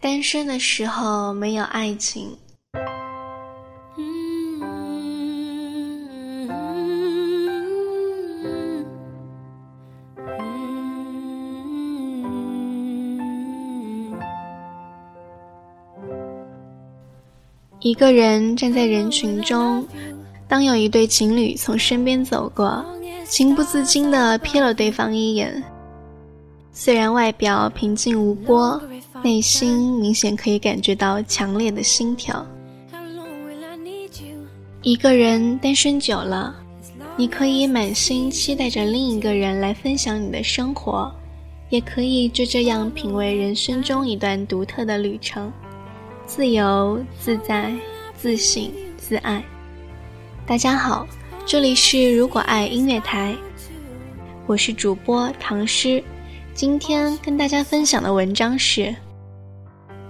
单身的时候没有爱情。一个人站在人群中，当有一对情侣从身边走过，情不自禁地瞥了对方一眼。虽然外表平静无波，内心明显可以感觉到强烈的心跳。一个人单身久了，你可以满心期待着另一个人来分享你的生活，也可以就这样品味人生中一段独特的旅程。自由自在、自信自爱。大家好，这里是如果爱音乐台，我是主播唐诗。今天跟大家分享的文章是《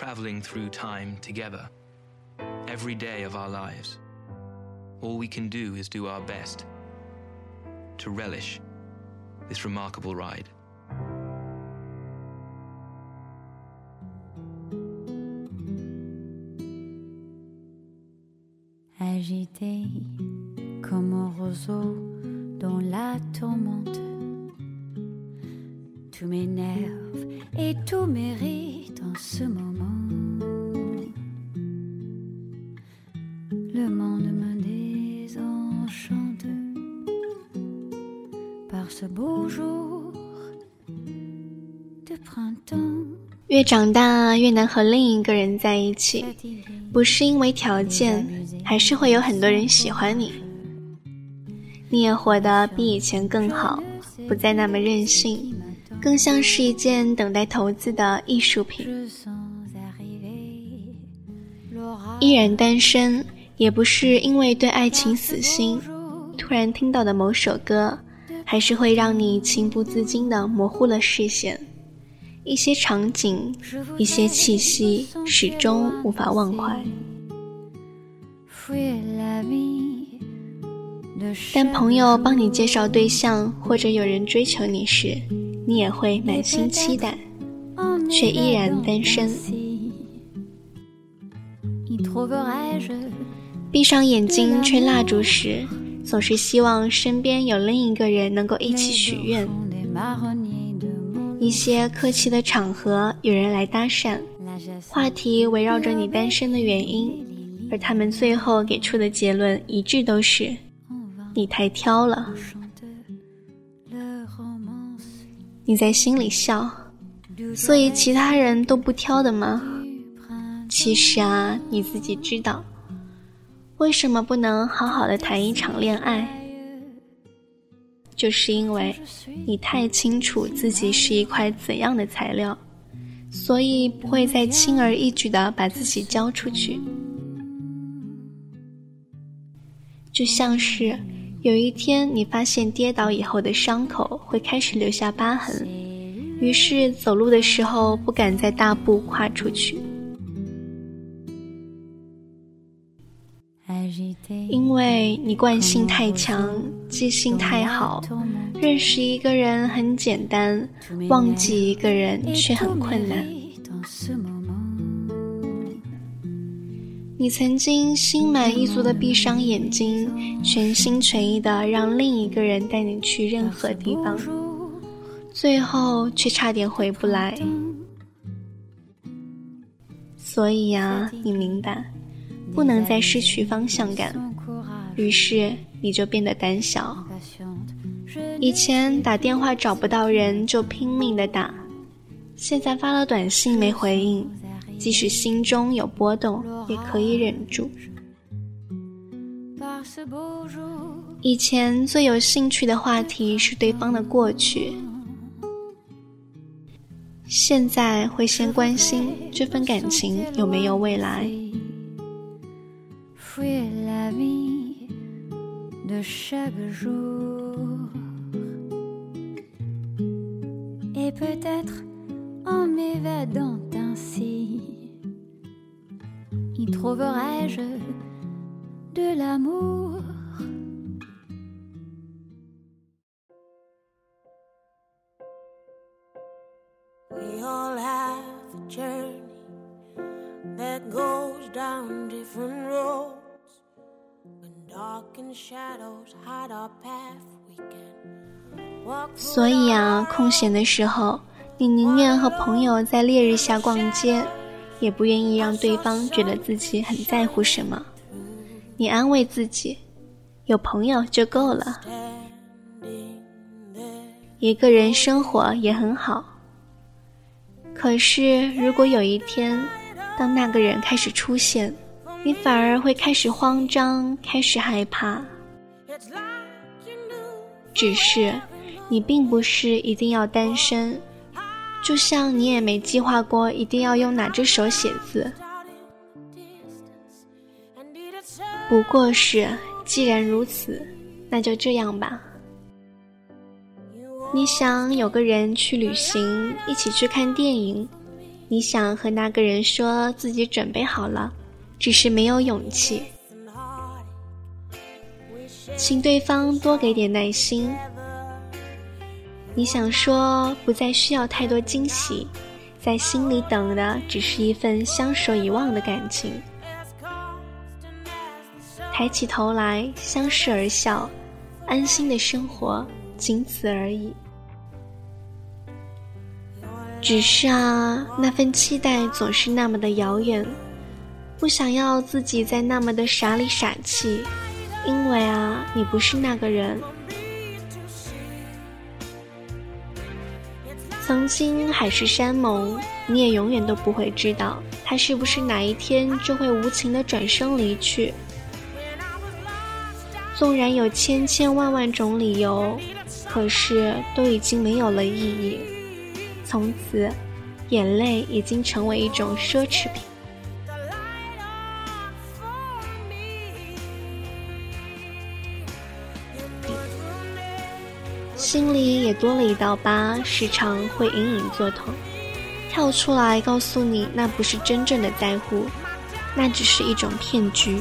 traveling through time together, every day of our lives. All we can do is do our best to relish this remarkable ride. Agité comme un roseau dans la tourmente, et tous mes rires dans ce moment. Le monde me désenchante par ce beau jour de printemps. 越长大越难和另一个人在一起，不是因为条件，还是会有很多人喜欢你。你也活得比以前更好，不再那么任性，更像是一件等待投资的艺术品。依然单身，也不是因为对爱情死心，突然听到的某首歌，还是会让你情不自禁的模糊了视线。一些场景，一些气息，始终无法忘怀。但朋友帮你介绍对象，或者有人追求你时，你也会满心期待，却依然单身。闭上眼睛吹蜡烛时，总是希望身边有另一个人能够一起许愿。一些客气的场合，有人来搭讪，话题围绕着你单身的原因，而他们最后给出的结论一致都是：你太挑了。你在心里笑，所以其他人都不挑的吗？其实啊，你自己知道，为什么不能好好的谈一场恋爱？就是因为你太清楚自己是一块怎样的材料，所以不会再轻而易举的把自己交出去。就像是有一天你发现跌倒以后的伤口会开始留下疤痕，于是走路的时候不敢再大步跨出去。因为你惯性太强，记性太好，认识一个人很简单，忘记一个人却很困难。你曾经心满意足的闭上眼睛，全心全意的让另一个人带你去任何地方，最后却差点回不来。所以呀，你明白，不能再失去方向感，于是你就变得胆小。以前打电话找不到人就拼命的打，现在发了短信没回应。即使心中有波动，也可以忍住。以前最有兴趣的话题是对方的过去，现在会先关心这份感情有没有未来。en m'évadant ainsi y trouverai-je de l'amour We all have a journey that goes down different roads. When dark and shadows hide our path, we can walk. 所以啊，空闲的时候。你宁愿和朋友在烈日下逛街，也不愿意让对方觉得自己很在乎什么。你安慰自己，有朋友就够了。一个人生活也很好。可是，如果有一天，当那个人开始出现，你反而会开始慌张，开始害怕。只是，你并不是一定要单身。就像你也没计划过一定要用哪只手写字，不过是既然如此，那就这样吧。你想有个人去旅行，一起去看电影，你想和那个人说自己准备好了，只是没有勇气，请对方多给点耐心。你想说不再需要太多惊喜，在心里等的只是一份相守遗忘的感情。抬起头来，相视而笑，安心的生活，仅此而已。只是啊，那份期待总是那么的遥远，不想要自己再那么的傻里傻气，因为啊，你不是那个人。曾经海誓山盟，你也永远都不会知道，他是不是哪一天就会无情的转身离去。纵然有千千万万种理由，可是都已经没有了意义。从此，眼泪已经成为一种奢侈品。心里也多了一道疤，时常会隐隐作痛，跳出来告诉你，那不是真正的在乎，那只是一种骗局。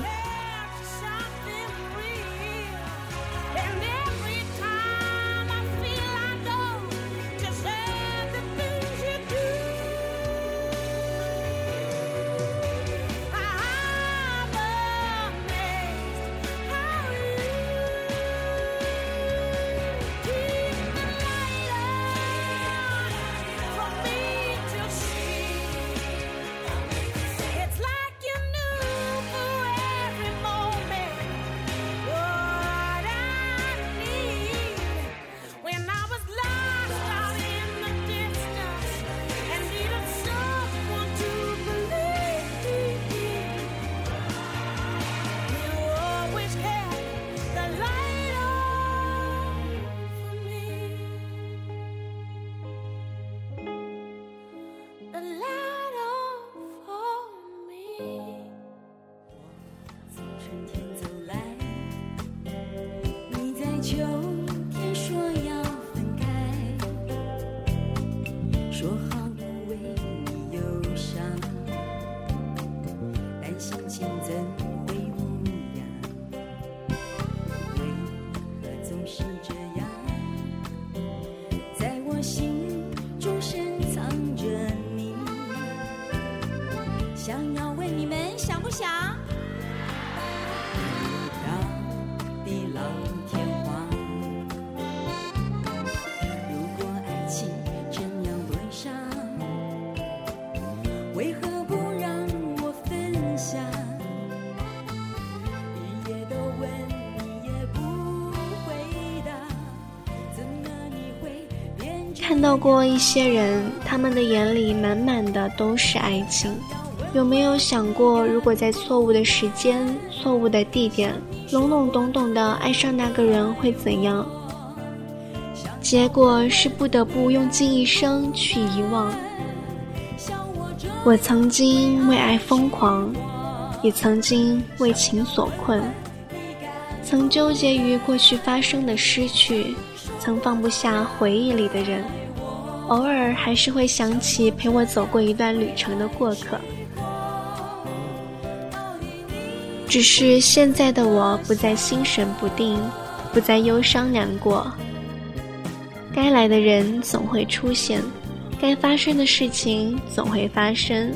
看到过一些人，他们的眼里满满的都是爱情。有没有想过，如果在错误的时间、错误的地点，懵懵懂懂的爱上那个人会怎样？结果是不得不用尽一生去遗忘。我曾经为爱疯狂，也曾经为情所困，曾纠结于过去发生的失去，曾放不下回忆里的人。偶尔还是会想起陪我走过一段旅程的过客，只是现在的我不再心神不定，不再忧伤难过。该来的人总会出现，该发生的事情总会发生，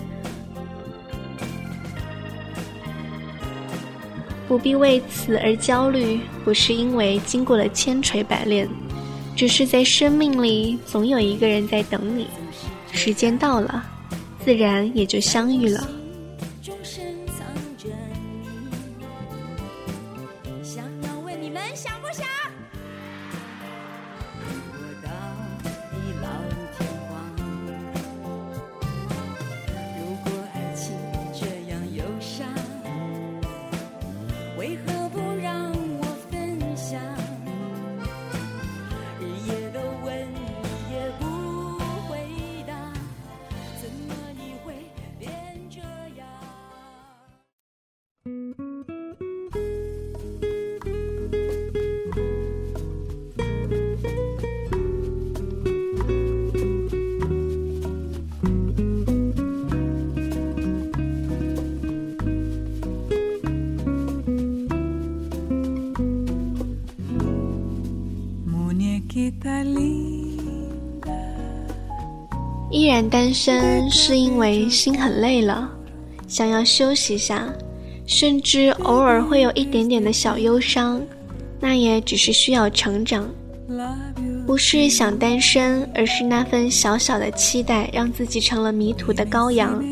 不必为此而焦虑。不是因为经过了千锤百炼。只是在生命里，总有一个人在等你，时间到了，自然也就相遇了。依然单身是因为心很累了，想要休息下，甚至偶尔会有一点点的小忧伤，那也只是需要成长。不是想单身，而是那份小小的期待让自己成了迷途的羔羊。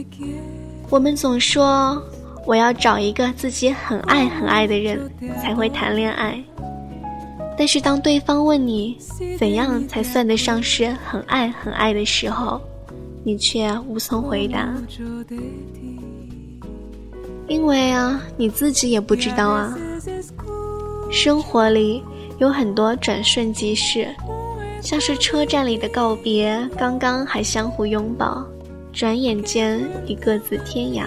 我们总说我要找一个自己很爱很爱的人才会谈恋爱。但是当对方问你怎样才算得上是很爱很爱的时候，你却无从回答，因为啊，你自己也不知道啊。生活里有很多转瞬即逝，像是车站里的告别，刚刚还相互拥抱，转眼间已各自天涯。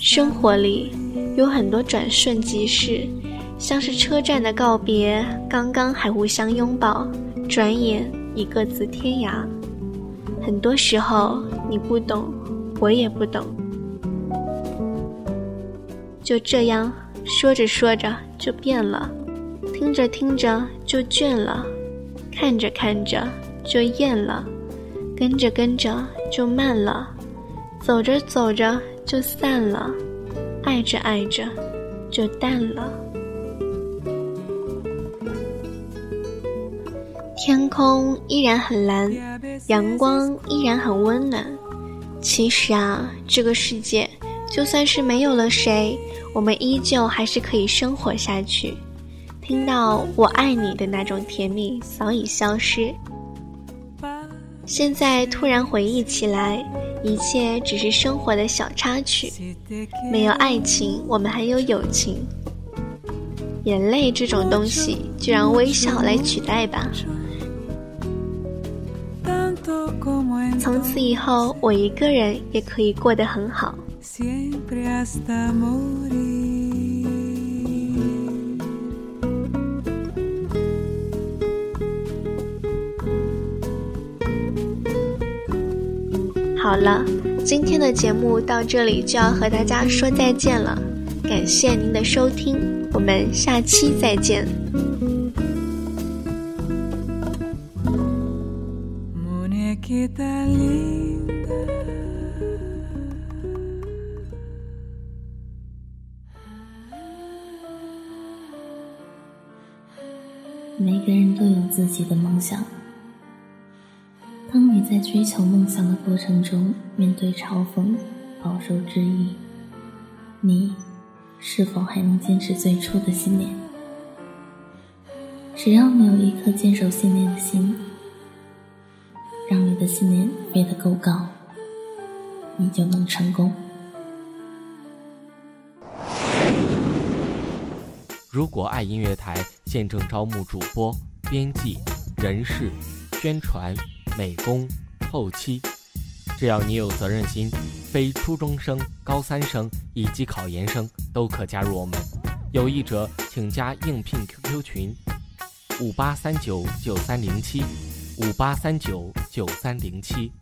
生活里有很多转瞬即逝，像是车站的告别，刚刚还互相拥抱，转眼已各自天涯。很多时候你不懂。我也不懂，就这样说着说着就变了，听着听着就倦了，看着看着就厌了，跟着跟着就慢了，走着走着就散了，爱着爱着就淡了。天空依然很蓝，阳光依然很温暖。其实啊，这个世界就算是没有了谁，我们依旧还是可以生活下去。听到“我爱你”的那种甜蜜早已消失。现在突然回忆起来，一切只是生活的小插曲。没有爱情，我们还有友情。眼泪这种东西，就让微笑来取代吧。从此以后，我一个人也可以过得很好。siempre hasta morir。好了，今天的节目到这里就要和大家说再见了，感谢您的收听，我们下期再见。每个人都有自己的梦想。当你在追求梦想的过程中，面对嘲讽、饱受质疑，你是否还能坚持最初的信念？只要你有一颗坚守信念的心，让你的信念飞得够高，你就能成功。如果爱音乐台现正招募主播、编辑、人事、宣传。美工、后期，只要你有责任心，非初中生、高三生以及考研生都可加入我们。有意者请加应聘 QQ 群：五八三九九三零七，五八三九九三零七。